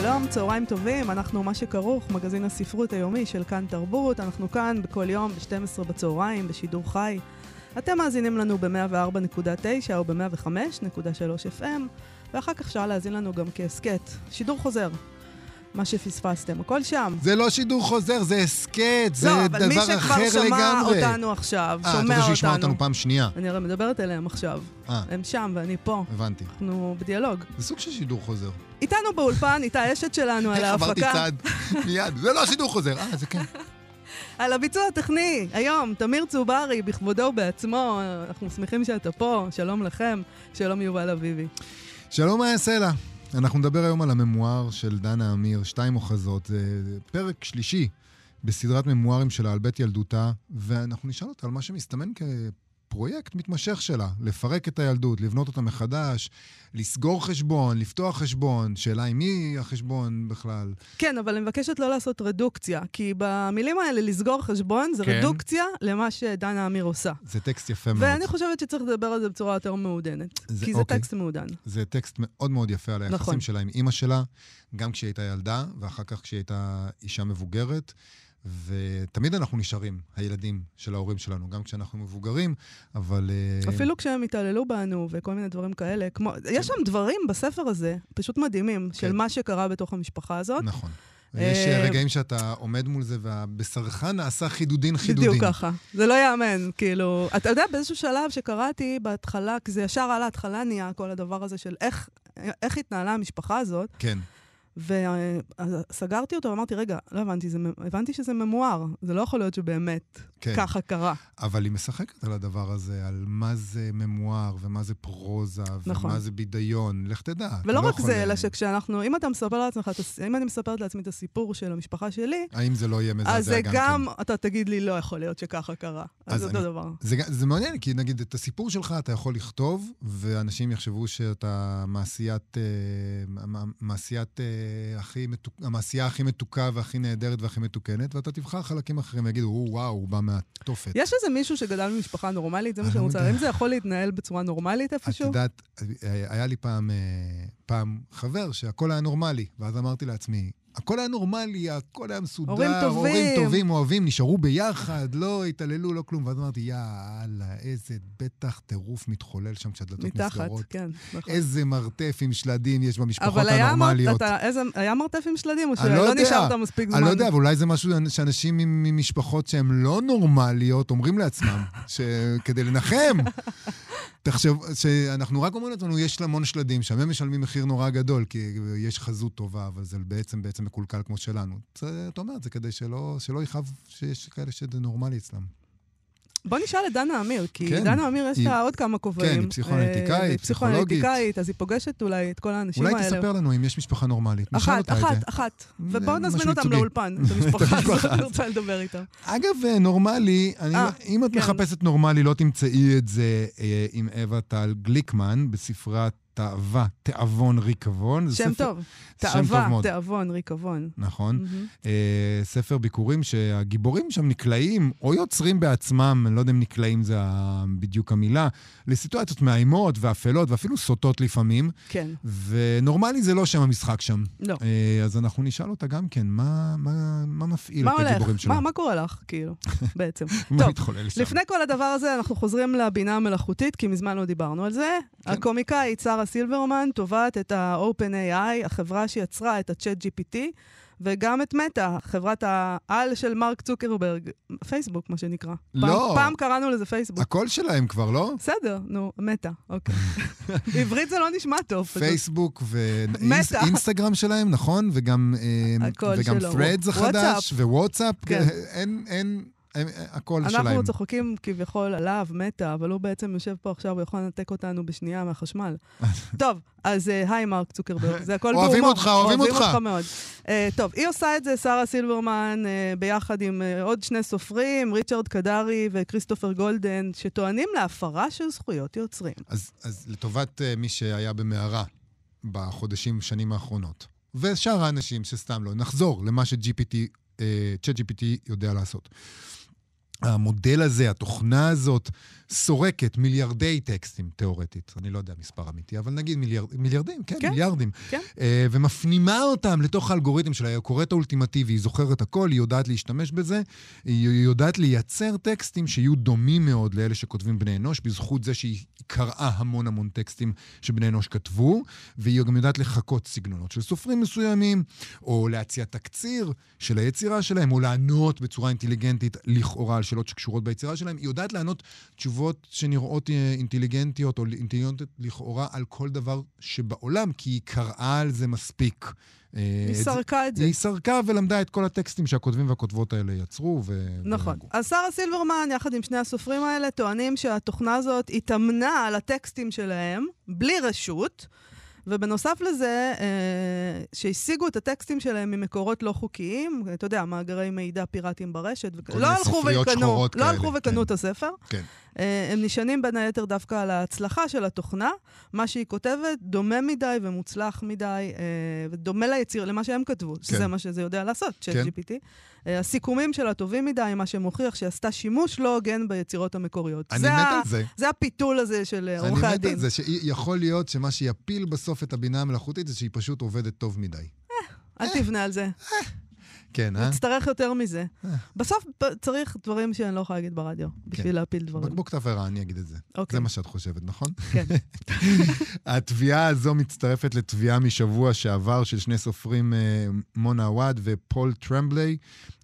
שלום, צהריים טובים, אנחנו מה שכרוך, מגזין הספרות היומי של כאן תרבות. אנחנו כאן בכל יום ב-12 בצהריים, בשידור חי. אתם מאזינים לנו ב-104.9 או ב-105.3 FM, ואחר כך אפשר להאזין לנו גם כהסכת. שידור חוזר. מה שפספסתם, הכל שם. זה לא שידור חוזר, זה הסכת, זה לא, דבר אחר אבל לגמרי. מי שכבר שמע אותנו עכשיו, אה, שומע אתה רוצה שישמע אותנו. אותנו פעם שנייה. אני הרי מדברת אליהם עכשיו. אה, הם שם ואני פה. הבנתי. אנחנו בדיאלוג. זה סוג של שידור חוזר. איתנו באולפן, איתה אשת שלנו על איך עברתי ההפקה. צעד מיד, זה לא שידור חוזר. אה, זה כן. על הביצוע הטכני, היום, תמיר צוברי, בכבודו ובעצמו, אנחנו שמחים שאתה פה, שלום לכם, שלום יובל אביבי. שלום, יעשה לה? אנחנו נדבר היום על הממואר של דנה אמיר, שתיים אוחזות. זה פרק שלישי בסדרת ממוארים שלה על בית ילדותה, ואנחנו נשאל אותה על מה שמסתמן כפרויקט מתמשך שלה, לפרק את הילדות, לבנות אותה מחדש, לסגור חשבון, לפתוח חשבון, שאלה עם מי החשבון בכלל. כן, אבל אני מבקשת לא לעשות רדוקציה, כי במילים האלה, לסגור חשבון, זה כן. רדוקציה למה שדנה אמיר עושה. זה טקסט יפה מאוד. ואני חושבת שצריך לדבר על זה בצורה יותר מעודנת. זה- כי זה אוקיי. טקסט מעודן. זה טקסט מאוד מאוד יפה על היחסים נכון. שלה עם אימא שלה, גם כשהיא הייתה ילדה, ואחר כך כשהיא הייתה אישה מבוגרת. ותמיד אנחנו נשארים, הילדים של ההורים שלנו, גם כשאנחנו מבוגרים, אבל... אה, אפילו כשהם התעללו בנו וכל מיני דברים כאלה, כמו... יש שם דברים בספר הזה, פשוט מדהימים, של כן. מה שקרה בתוך המשפחה הזאת. נכון. אה, יש אה, רגעים שאתה עומד מול זה, ובשרך נעשה חידודין חידודין. בדיוק ככה. זה לא ייאמן, כאילו... אתה יודע, באיזשהו שלב שקראתי בהתחלה, כי זה ישר על ההתחלה נהיה כל הדבר הזה של איך, איך התנהלה המשפחה הזאת, כן. וסגרתי אותו ואמרתי, רגע, לא הבנתי, זה, הבנתי שזה ממואר, זה לא יכול להיות שבאמת כן. ככה קרה. אבל היא משחקת על הדבר הזה, על מה זה ממואר, ומה זה פרוזה, נכון. ומה זה בידיון. לך תדע. ולא לא רק יכול, זה, אה, אלא שכשאנחנו, אם אתה מספר לעצמך, אם אני מספרת לעצמי את הסיפור של המשפחה שלי, האם זה לא יהיה מזעזע אז זה גם גם, כן? אתה תגיד לי, לא יכול להיות שככה קרה. אז אז אותו אני- דבר. זה, זה מעניין, כי נגיד את הסיפור שלך אתה יכול לכתוב, ואנשים יחשבו שאתה מעשיית, אה, מעשיית אה, הכי מתוק, המעשייה הכי מתוקה והכי נהדרת והכי מתוקנת, ואתה תבחר חלקים אחרים ויגידו, "או, וואו, הוא בא מהתופת. יש איזה מישהו שגדל במשפחה נורמלית? זה מה אני שאני לא רוצה. האם זה יכול להתנהל בצורה נורמלית את איפשהו? יודעת, אה, היה לי פעם, אה, פעם חבר שהכל היה נורמלי, ואז אמרתי לעצמי, הכל היה נורמלי, הכל היה מסודר, הורים טובים." הורים טובים, אוהבים, נשארו ביחד, לא התעללו, לא כלום. ואז אמרתי, יאללה, איזה בטח טירוף מתחולל שם כשהדלתות מתחת, נסגרות. כן, נכון. איזה מרתף עם שלדים יש במשפחות אבל היה, הנורמליות. אתה, איזה, היה מרתף עם שלדים, או אני לא שלא יודע. נשארת מספיק זמן? אני לא יודע, אבל אולי זה משהו שאנשים ממשפחות שהן לא נורמליות אומרים לעצמם, שכדי לנחם. תחשב, שאנחנו רק אומרים לעצמנו, יש המון שלדים שם, הם משלמים מחיר נורא גדול, כי יש חזות טובה, אבל זה בעצם בעצם מקולקל כמו שלנו. אתה אומר זה כדי שלא, שלא יכאב שיש כאלה שזה נורמלי אצלם. בוא נשאל את דנה אמיר, כי כן, דנה אמיר יש היא- לה עוד כמה כובעים. כן, היא פסיכואנליטיקאית, אה, פסיכולוגית. פסיכואנליטיקאית, אז היא פוגשת אולי את כל האנשים אולי האלה. תספר לנו אם יש משפחה נורמלית. אחת, אחת. אחת. זה ובואו נזמין אותם. לאולפן, את המשפחה הזאת, אני רוצה לדבר איתם. אגב, אה, נורמלי, אני, אה, אם את כן. מחפשת נורמלי, לא תמצאי את זה אה, עם אווה טל גליקמן בספרה תאווה, תיאבון ריקבון. שם ספר- טוב. תאווה. תיאבון, ריקבון. נכון. מהמם. אה, ספר ביקורים שהגיבורים שם נקלעים, או יוצרים בעצמם, אני לא יודע אם נקלעים זה בדיוק המילה, לסיטואציות מאיימות ואפלות ואפילו סוטות לפעמים, כן, ונורמלי זה לא שם המשחק שם. לא. אה, אז אנחנו נשאל אותה גם כן, מה, מה, מה מפעיל מה את הולך? הגיבורים שלה? מה מה קורה לך, כאילו, בעצם? מה טוב, מתחולל שם? לפני כל הדבר הזה, אנחנו חוזרים לבינה המלאכותית, כי מזמן לא דיברנו על זה. כן. הקומיקאית שרה סילברמן תובעת את ה-OpenAI, החברה שיצרה את ה-Chat GPT, וגם את מטא, חברת העל של מרק צוקרברג, פייסבוק, מה שנקרא. לא. פעם, פעם קראנו לזה פייסבוק. הכל שלהם כבר, לא? בסדר, נו, מטא, אוקיי. בעברית זה לא נשמע טוב. פייסבוק. ואינסטגרם שלהם, נכון? וגם, אה, הכל וגם שלו. threads החדש, וואטסאפ. ווואטסאפ. כן. אין, אין, הם, הכל שלהם. אנחנו צוחקים כביכול עליו, מתה, אבל הוא בעצם יושב פה עכשיו, הוא יכול לנתק אותנו בשנייה מהחשמל. טוב, אז אה, היי מרק צוקרברג, זה הכל בהומור. אוהבים אותך, אוהבים אותך. אוהבים אותך מאוד. אה, טוב, היא עושה את זה, שרה סילברמן, אה, ביחד עם אה, עוד שני סופרים, ריצ'רד קדרי וכריסטופר גולדן, שטוענים להפרה של זכויות יוצרים. אז, אז לטובת אה, מי שהיה במערה בחודשים, שנים האחרונות, ושאר האנשים שסתם לא, נחזור למה ש-GPT, אה, ChatGPT יודע לעשות. המודל הזה, התוכנה הזאת, סורקת מיליארדי טקסטים, תיאורטית. אני לא יודע מספר אמיתי, אבל נגיד מיליארד, מיליארדים, כן, כן, מיליארדים. כן. אה, ומפנימה אותם לתוך האלגוריתם שלה. היא הקוראת האולטימטיבי, היא זוכרת הכל, היא יודעת להשתמש בזה, היא יודעת לייצר טקסטים שיהיו דומים מאוד לאלה שכותבים בני אנוש, בזכות זה שהיא קראה המון המון טקסטים שבני אנוש כתבו, והיא גם יודעת לחקות סגנונות של סופרים מסוימים, או להציע תקציר של היצירה שלהם, או לענות בצורה אינטליגנטית לכאורה על שאלות שקשורות ביצירה שלהם. היא יודעת לענות תשובות שנראות אה, אינטליגנטיות או אינטליגנטיות לכאורה על כל דבר שבעולם, כי היא קראה על זה מספיק. אה, היא סרקה את זה. היא סרקה ולמדה את כל הטקסטים שהכותבים והכותבות האלה יצרו. ו... נכון. ונהגו. אז שרה סילברמן, יחד עם שני הסופרים האלה, טוענים שהתוכנה הזאת התאמנה על הטקסטים שלהם, בלי רשות, ובנוסף לזה, אה, שהשיגו את הטקסטים שלהם ממקורות לא חוקיים, אתה יודע, מאגרי מידע פיראטיים ברשת, וכ- לא מיני הלכו וקנו, לא הלכו וקנו כן. את הספר. כן. אה, הם נשענים בין היתר דווקא על ההצלחה של התוכנה. מה שהיא כותבת דומה מדי ומוצלח מדי, אה, ודומה ליציר, למה שהם כתבו, שזה כן. מה שזה יודע לעשות, כן. ChatGPT. אה, הסיכומים שלה טובים מדי, מה שמוכיח שהיא עשתה שימוש לא הוגן ביצירות המקוריות. אני מת ה- על זה. זה הפיתול הזה של אה, אני עורכי מת הדין. על זה שיכול להיות שמה שיפיל בסוף את הבינה המלאכותית זה שהיא פשוט עובדת טוב מדי. אל תבנה על זה. כן, אה? נצטרך יותר מזה. בסוף ב- צריך דברים שאני לא יכולה להגיד ברדיו, בשביל להפיל דברים. בקבוק תבערה, אני אגיד את זה. אוקיי. זה מה שאת חושבת, נכון? כן. התביעה הזו מצטרפת לתביעה משבוע שעבר של שני סופרים, אה, מונה עוואד ופול טרמבלי,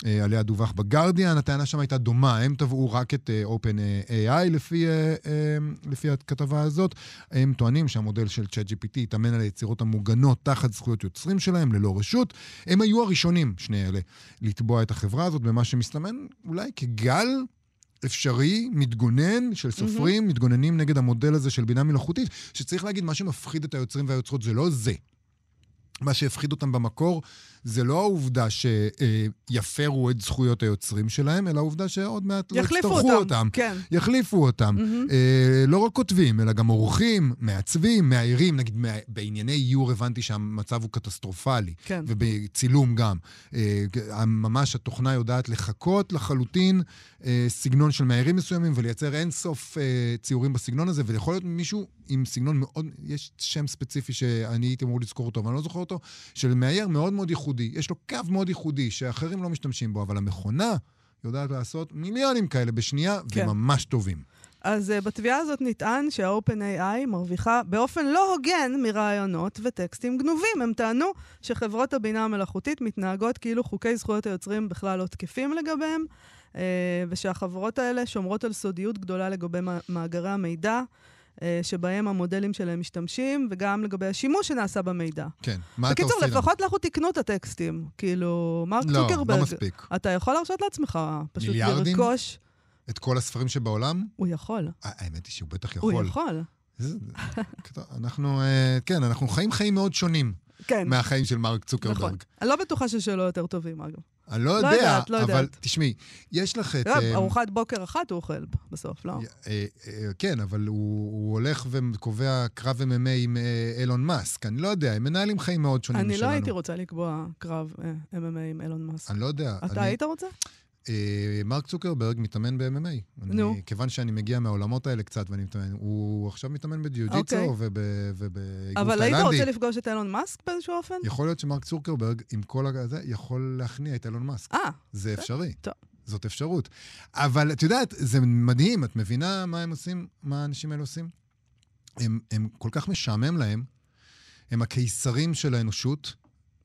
אה, עליה דווח בגרדיאן. הטענה שם הייתה דומה, הם תבעו רק את אה, OpenAI אה, אה, לפי הכתבה הזאת. הם טוענים שהמודל של ChatGPT התאמן על היצירות המוגנות תחת זכויות יוצרים שלהם, ללא רשות. הם היו הראשונים, שני אלה, לתבוע את החברה הזאת במה שמסתמן אולי כגל אפשרי, מתגונן, של סופרים, mm-hmm. מתגוננים נגד המודל הזה של בינה מלאכותית, שצריך להגיד, מה שמפחיד את היוצרים והיוצרות זה לא זה. מה שהפחיד אותם במקור זה לא העובדה שיפרו את זכויות היוצרים שלהם, אלא העובדה שעוד מעט לא יצטרכו אותם. אותם. כן. יחליפו אותם. מהמם. אה, לא רק כותבים, אלא גם עורכים, מעצבים, מאיירים. נגיד, מה- בענייני איור הבנתי שהמצב הוא קטסטרופלי. כן. ובצילום גם. אה, ממש התוכנה יודעת לחקות לחלוטין אה, סגנון של מאיירים מסוימים ולייצר אינסוף אה, ציורים בסגנון הזה, ויכול להיות מישהו עם סגנון מאוד, יש שם ספציפי שאני הייתי אמור לזכור אותו, אבל אני לא זוכר אותו, של מאייר מאוד מאוד ייחודי. יש לו קו מאוד ייחודי שאחרים לא משתמשים בו, אבל המכונה יודעת לעשות מיליונים כאלה בשנייה, כן. וממש טובים. אז uh, בתביעה הזאת נטען שה-OpenAI מרוויחה באופן לא הוגן מרעיונות וטקסטים גנובים. הם טענו שחברות הבינה המלאכותית מתנהגות כאילו חוקי זכויות היוצרים בכלל לא תקפים לגביהם, uh, ושהחברות האלה שומרות על סודיות גדולה לגבי מא- מאגרי המידע. Uh, שבהם המודלים שלהם משתמשים, וגם לגבי השימוש שנעשה במידע. כן. מה אתה בקיצור, עושה לנו? לפחות לכו תקנו את הטקסטים. כאילו, מרק לא, צוקרברג, לא מספיק. אתה יכול להרשות לעצמך פשוט מיליארדים? לרכוש... את כל הספרים שבעולם? הוא יכול. אה, האמת היא שהוא בטח הוא יכול. יכול. זה- אנחנו, אה, כן, אנחנו חיים חיים מאוד שונים כן. מהחיים של מרק צוקרברג. נכון. אני לא בטוחה ששלו יותר טובים, אגב. אני לא לא יודע, יודעת, לא אבל יודעת. תשמעי, יש לך את... לא, אה, ארוחת בוקר אחת הוא אוכל בסוף, לא? אה, אה, כן, אבל הוא הוא הולך וקובע קרב MMA עם אילון מאסק. אני לא יודע, הם מנהלים חיים מאוד שונים אני משלנו. לא הייתי רוצה לקבוע קרב MMA עם אילון מאסק. אני לא יודע. אתה אני- היית רוצה? אה, מרק צוקרברג מתאמן ב-MMA. נו. כיוון שאני מגיע מהעולמות האלה קצת ואני מתאמן, הוא עכשיו מתאמן בג'יוג'יצו אוקיי. ובאגרוף אבל היית תאילנדי. רוצה לפגוש את אילון מאסק באיזשהו אופן? יכול להיות שמרק צוקרברג, עם כל הזה, יכול להכניע את אילון מאסק. אה, זה אפשרי. טוב. זאת אפשרות. אבל את יודעת, זה מדהים, את מבינה מה הם עושים, מה האנשים האלה עושים? הם, הם כל כך משעמם להם, הם הקיסרים של האנושות,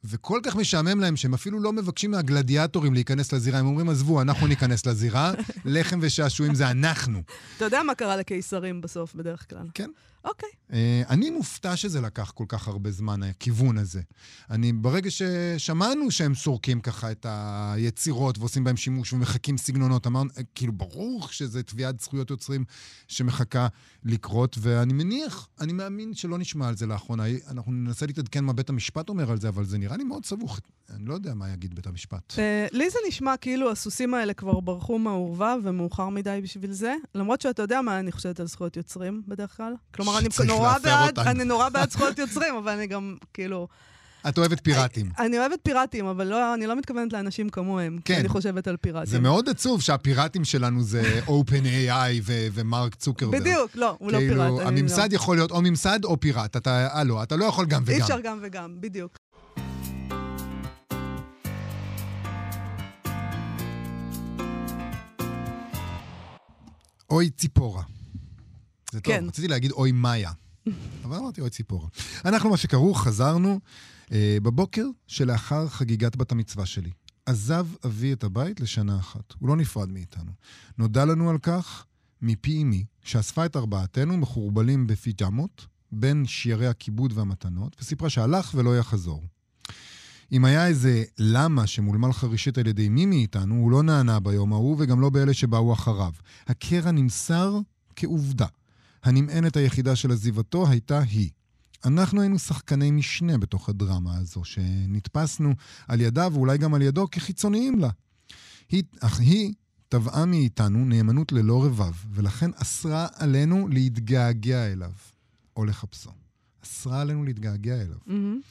וכל כך משעמם להם שהם אפילו לא מבקשים מהגלדיאטורים להיכנס לזירה. הם אומרים, עזבו, אנחנו ניכנס לזירה, לחם ושעשועים זה אנחנו. אתה יודע מה קרה לקיסרים בסוף, בדרך כלל. כן. אוקיי. אה, אני מופתע שזה לקח כל כך הרבה זמן, הכיוון הזה. אני, ברגע ששמענו שהם סורקים ככה את היצירות ועושים בהם שימוש ומחקים סגנונות, אמרנו, אה, כאילו, ברור שזה תביעת זכויות יוצרים שמחכה לקרות, ואני מניח, אני מאמין שלא נשמע על זה לאחרונה. אנחנו ננסה להתעדכן מה בית המשפט אומר על זה, אבל זה נראה לי מאוד סבוך. אני לא יודע מה יגיד בית המשפט. אה, לי זה נשמע כאילו הסוסים האלה כבר ברחו מהאורווה ומאוחר מדי בשביל זה, למרות שאתה יודע מה אני חושבת על זכויות יוצרים בדרך כלל. כלומר, אני שצריך נורא בעד. אני נורא בעד זכויות יוצרים, אבל אני גם, כאילו... את אוהבת פיראטים. אני אוהבת פיראטים, אבל לא, אני לא מתכוונת לאנשים כמוהם, כן. כי אני חושבת על פיראטים. זה מאוד עצוב שהפיראטים שלנו זה OpenAI ו- ומרק צוקרברג. בדיוק, לא, הוא לא כאילו, פיראט. אני הממסד לא. יכול להיות או ממסד או פיראט. אתה, אה, לא, אתה לא יכול גם וגם. אי אפשר גם וגם, בדיוק. אוי ציפורה. זה טוב, כן. רציתי להגיד אוי מאיה. אבל אמרתי אוי ציפורה. אנחנו, מה שקראו, חזרנו אה, בבוקר שלאחר חגיגת בת המצווה שלי. עזב אבי את הבית לשנה אחת. הוא לא נפרד מאיתנו. נודע לנו על כך מפי אמי, שאספה את ארבעתנו מחורבלים בפיג'מות, בין שיירי הכיבוד והמתנות, וסיפרה שהלך ולא יחזור. אם היה איזה למה שמולמל חרישית על ידי מי מאיתנו, הוא לא נענה ביום ההוא וגם לא באלה שבאו אחריו. הקרע נמסר כעובדה. הנמענת היחידה של עזיבתו הייתה היא. אנחנו היינו שחקני משנה בתוך הדרמה הזו, שנתפסנו על ידה ואולי גם על ידו כחיצוניים לה. היא, אך היא תבעה מאיתנו נאמנות ללא רבב, ולכן אסרה עלינו להתגעגע אליו, או לחפשו. אסרה עלינו להתגעגע אליו. מהמם.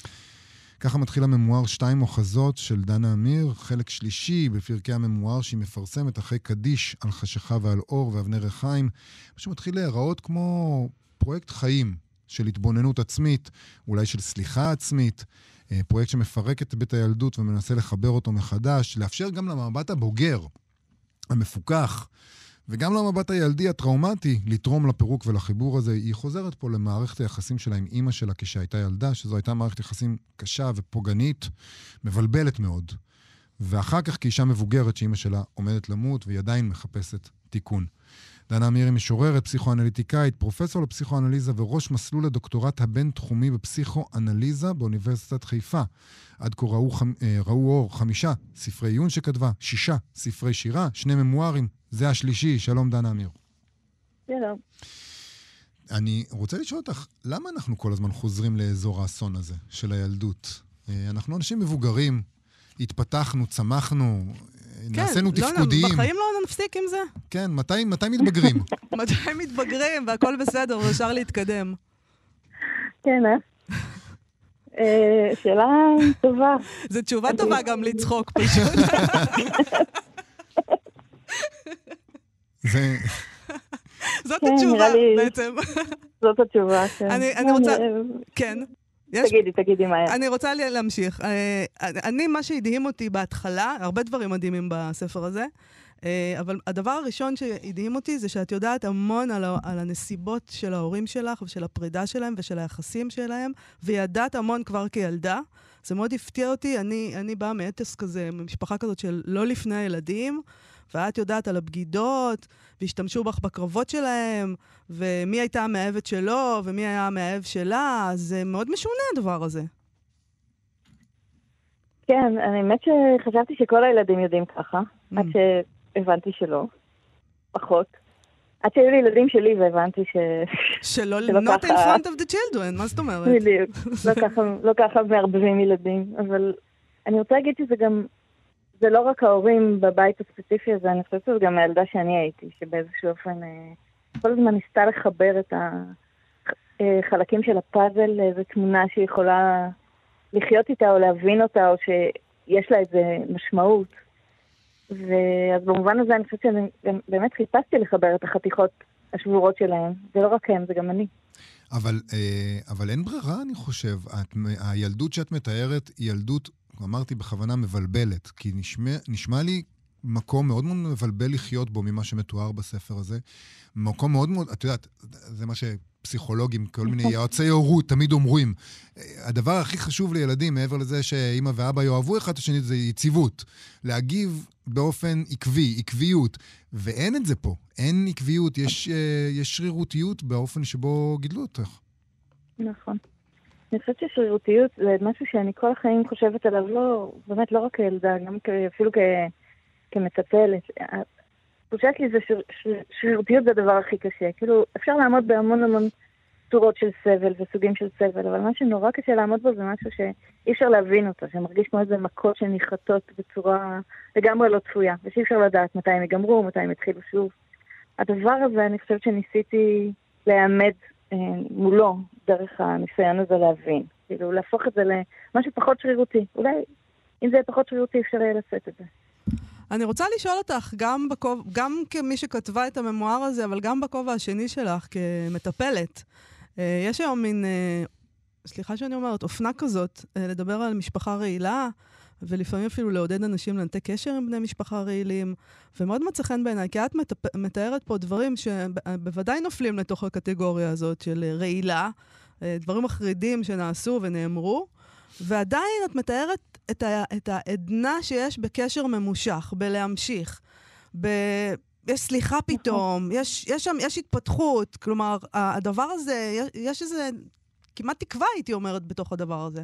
ככה מתחיל הממואר שתיים אוחזות של דנה אמיר, חלק שלישי בפרקי הממואר שהיא מפרסמת אחרי קדיש על חשיכה ועל אור ואבני ריחיים, מה שמתחיל להיראות כמו פרויקט חיים של התבוננות עצמית, אולי של סליחה עצמית, אה, פרויקט שמפרק את בית הילדות ומנסה לחבר אותו מחדש, לאפשר גם למבט הבוגר, המפוכח, וגם למבט הילדי הטראומטי לתרום לפירוק ולחיבור הזה. היא חוזרת פה למערכת היחסים שלה עם אימא שלה כשהייתה ילדה, שזו הייתה מערכת יחסים קשה ופוגענית, מבלבלת מאוד. ואחר כך כאישה מבוגרת שאימא שלה עומדת למות והיא עדיין מחפשת תיקון. דנה אמיר היא משוררת, פסיכואנליטיקאית, פרופסור לפסיכואנליזה וראש מסלול הדוקטורט הבין-תחומי בפסיכואנליזה באוניברסיטת חיפה. עד כה ראו, חמ- אה, ראו אור חמישה ספרי עיון שכתבה, שישה ספרי שירה, שני ממוארים, זה השלישי. שלום, דנה אמיר. שלום. אני רוצה לשאול אותך, למה אנחנו כל הזמן חוזרים לאזור האסון הזה של הילדות? אה, אנחנו אנשים מבוגרים, התפתחנו, צמחנו, אה, נעשינו לא, תפקודיים. בחיים לא נפסיק עם זה. כן, מתי, מתי מתבגרים? מתי מתבגרים והכל בסדר ואפשר להתקדם. כן, אה? אה, שאלה טובה. זו תשובה טובה גם לצחוק פשוט. זה... זאת כן, התשובה בעצם. זאת התשובה. כן. אני- אני לא, רוצה- כן. יש תגידי, תגידי מה היה. אני רוצה להמשיך. אה, אני, מה שהדהים אותי בהתחלה, הרבה דברים מדהימים בספר הזה, אה, אבל הדבר הראשון שהדהים אותי זה שאת יודעת המון על, ה- על הנסיבות של ההורים שלך ושל הפרידה שלהם ושל היחסים שלהם, וידעת המון כבר כילדה. זה מאוד הפתיע אותי, אני, אני באה מאתוס כזה, ממשפחה כזאת של לא לפני הילדים, ואת יודעת על הבגידות, והשתמשו בך בקרבות שלהם, ומי הייתה המאהבת שלו, ומי היה המאהב שלה, זה מאוד משונה הדבר הזה. כן, אני האמת שחשבתי שכל הילדים יודעים ככה, Mm. עד שהבנתי שלא. פחות. עד שהיו לי ילדים שלי והבנתי ש... שלא, שלא not in ככה. front of the children, מה זאת אומרת? בדיוק. לא ככה, לא ככה מערבבים ילדים. אבל אני רוצה להגיד שזה גם... זה לא רק ההורים בבית הספציפי הזה, אני חושבת שזה גם הילדה שאני הייתי, שבאיזשהו אופן אה, כל הזמן ניסתה לחבר את החלקים של הפאזל לאיזו תמונה שיכולה לחיות איתה או להבין אותה, או שיש לה איזה משמעות. ואז במובן הזה אני חושבת שאני גם באמת חיפשתי לחבר את החתיכות השבורות שלהם. זה לא רק הם, זה גם אני. אבל, אה, אבל אין ברירה, אני חושב. את, הילדות שאת מתארת היא ילדות, אמרתי בכוונה, מבלבלת. כי נשמע, נשמע לי מקום מאוד מאוד מבלבל לחיות בו ממה שמתואר בספר הזה. מקום מאוד מאוד, את יודעת, זה מה פסיכולוגים, כל מיני יועצי הורות, תמיד אומרים, הדבר הכי חשוב לילדים, מעבר לזה שאימא ואבא יאהבו אחד את השני, זה יציבות. להגיב באופן עקבי, עקביות. ואין את זה פה. אין עקביות, יש, אה, יש שרירותיות באופן שבו גידלו אותך. נכון. אני חושבת ששרירותיות זה משהו שאני כל החיים חושבת עליו, לא, באמת לא רק כילדה, גם אפילו כ, כמטפלת. התחושה שלי זה שרירותיות זה הדבר הכי קשה. כאילו, אפשר לעמוד בהמון המון צורות של סבל וסוגים של סבל, אבל מה שנורא קשה לעמוד בו זה משהו שאי אפשר להבין אותו, שמרגיש כמו איזה מכות שניחתות בצורה לגמרי לא צפויה, ושאי אפשר לדעת מתי הם ייגמרו, מתי הם יתחילו שוב. הדבר הזה, אני חושבת שניסיתי אה, מולו דרך הניסיון הזה להבין. כאילו, להפוך את זה למשהו פחות שרירותי. אולי אם זה יהיה פחות שרירותי, אפשר יהיה לשאת את זה. אני רוצה לשאול אותך, גם, בכוב, גם כמי שכתבה את הממואר הזה, אבל גם בכובע השני שלך, כמטפלת, אה, יש היום מין, אה, סליחה שאני אומרת, אופנה כזאת, אה, לדבר על משפחה רעילה, ולפעמים אפילו לעודד אנשים לנתק קשר עם בני משפחה רעילים, ומאוד מצא חן בעיניי, כי את מטפ... מתארת פה דברים שבוודאי נופלים לתוך הקטגוריה הזאת של רעילה, דברים מחרידים שנעשו ונאמרו, ועדיין את מתארת את, ה... את העדנה שיש בקשר ממושך, בלהמשיך, ב... יש סליחה נכון. פתאום, יש, יש שם, יש התפתחות. כלומר, הדבר הזה, יש, יש איזה כמעט תקווה, הייתי אומרת, בתוך הדבר הזה.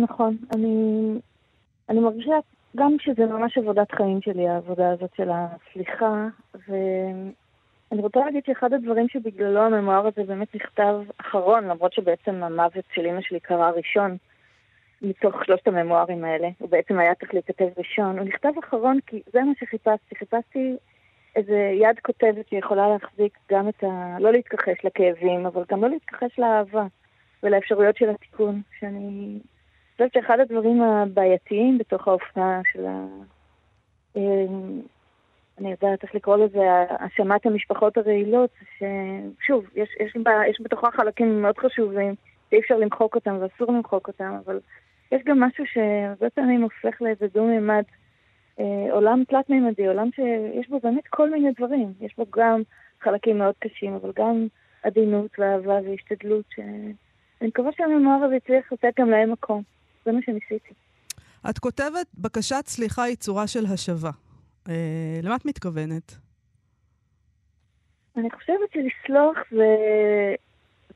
נכון. אני, אני מרגישה גם שזה ממש עבודת חיים שלי, העבודה הזאת של הסליחה, ואני רוצה להגיד שאחד הדברים שבגללו הממואר הזה באמת נכתב אחרון, למרות שבעצם המוות של אמא שלי קרה ראשון, מתוך שלושת הממוארים האלה. הוא בעצם היה צריך להיכתב ראשון. הוא נכתב אחרון כי זה מה שחיפשתי. חיפשתי איזה יד כותבת שיכולה להחזיק גם את ה... לא להתכחש לכאבים, אבל גם לא להתכחש לאהבה ולאפשרויות של התיקון. שאני חושבת שאחד הדברים הבעייתיים בתוך האופנה של ה... אמ, אני יודעת איך לקרוא לזה, האשמת המשפחות הרעילות, ששוב, יש, יש, יש בתוכה חלקים מאוד חשובים, שאי אפשר למחוק אותם ואסור למחוק אותם, אבל יש גם משהו שהרבה פעמים הופך לאיזה דו-מימד, אה, עולם תלת-מימדי, עולם שיש בו באמת כל מיני דברים. יש בו גם חלקים מאוד קשים, אבל גם עדינות ואהבה והשתדלות, שאני מקווה שהממואר הזה יצליח לתת גם להם מקום. זה מה שניסיתי. את כותבת, בקשת סליחה היא צורה של השבה. אה, למה את מתכוונת? אני חושבת שלסלוח זה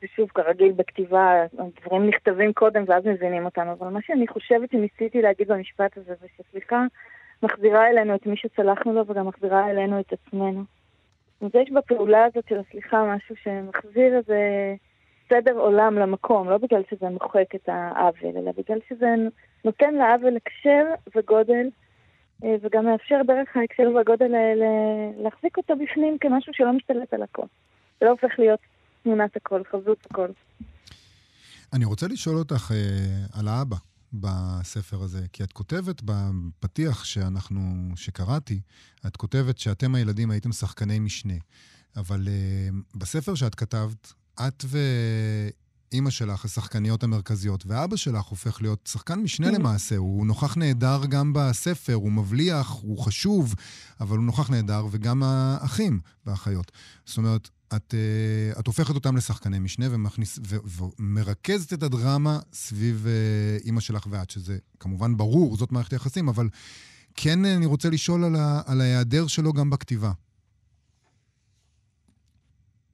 ושוב, כרגיל בכתיבה, הדברים נכתבים קודם ואז מבינים אותם, אבל מה שאני חושבת שניסיתי להגיד במשפט הזה זה שסליחה מחזירה אלינו את מי שצלחנו לו וגם מחזירה אלינו את עצמנו. אז יש בפעולה הזאת של הסליחה משהו שמחזיר איזה סדר עולם למקום, לא בגלל שזה מוחק את העוול, אלא בגלל שזה נותן לעוול הקשר וגודל, אה, וגם מאפשר דרך ההקשר והגודל האלה להחזיק אותו בפנים כמשהו שלא משתלט על הכל. זה לא הופך להיות תמונת הכל, חזות הכל. אני רוצה לשאול אותך אה, על האבא בספר הזה, כי את כותבת בפתיח שאנחנו, שקראתי, את כותבת שאתם הילדים הייתם שחקני משנה. אבל אה, בספר שאת כתבת, את ואימא שלך השחקניות המרכזיות, ואבא שלך הופך להיות שחקן משנה mm-hmm. למעשה. הוא נוכח נהדר גם בספר, הוא מבליח, הוא חשוב, אבל הוא נוכח נהדר, וגם האחים והאחיות. זאת אומרת, את, uh, את הופכת אותם לשחקני משנה ומכניס, ו, ומרכזת את הדרמה סביב uh, אימא שלך ואת, שזה כמובן ברור, זאת מערכת היחסים, אבל כן אה, אני רוצה לשאול על, ה, על ההיעדר שלו גם בכתיבה.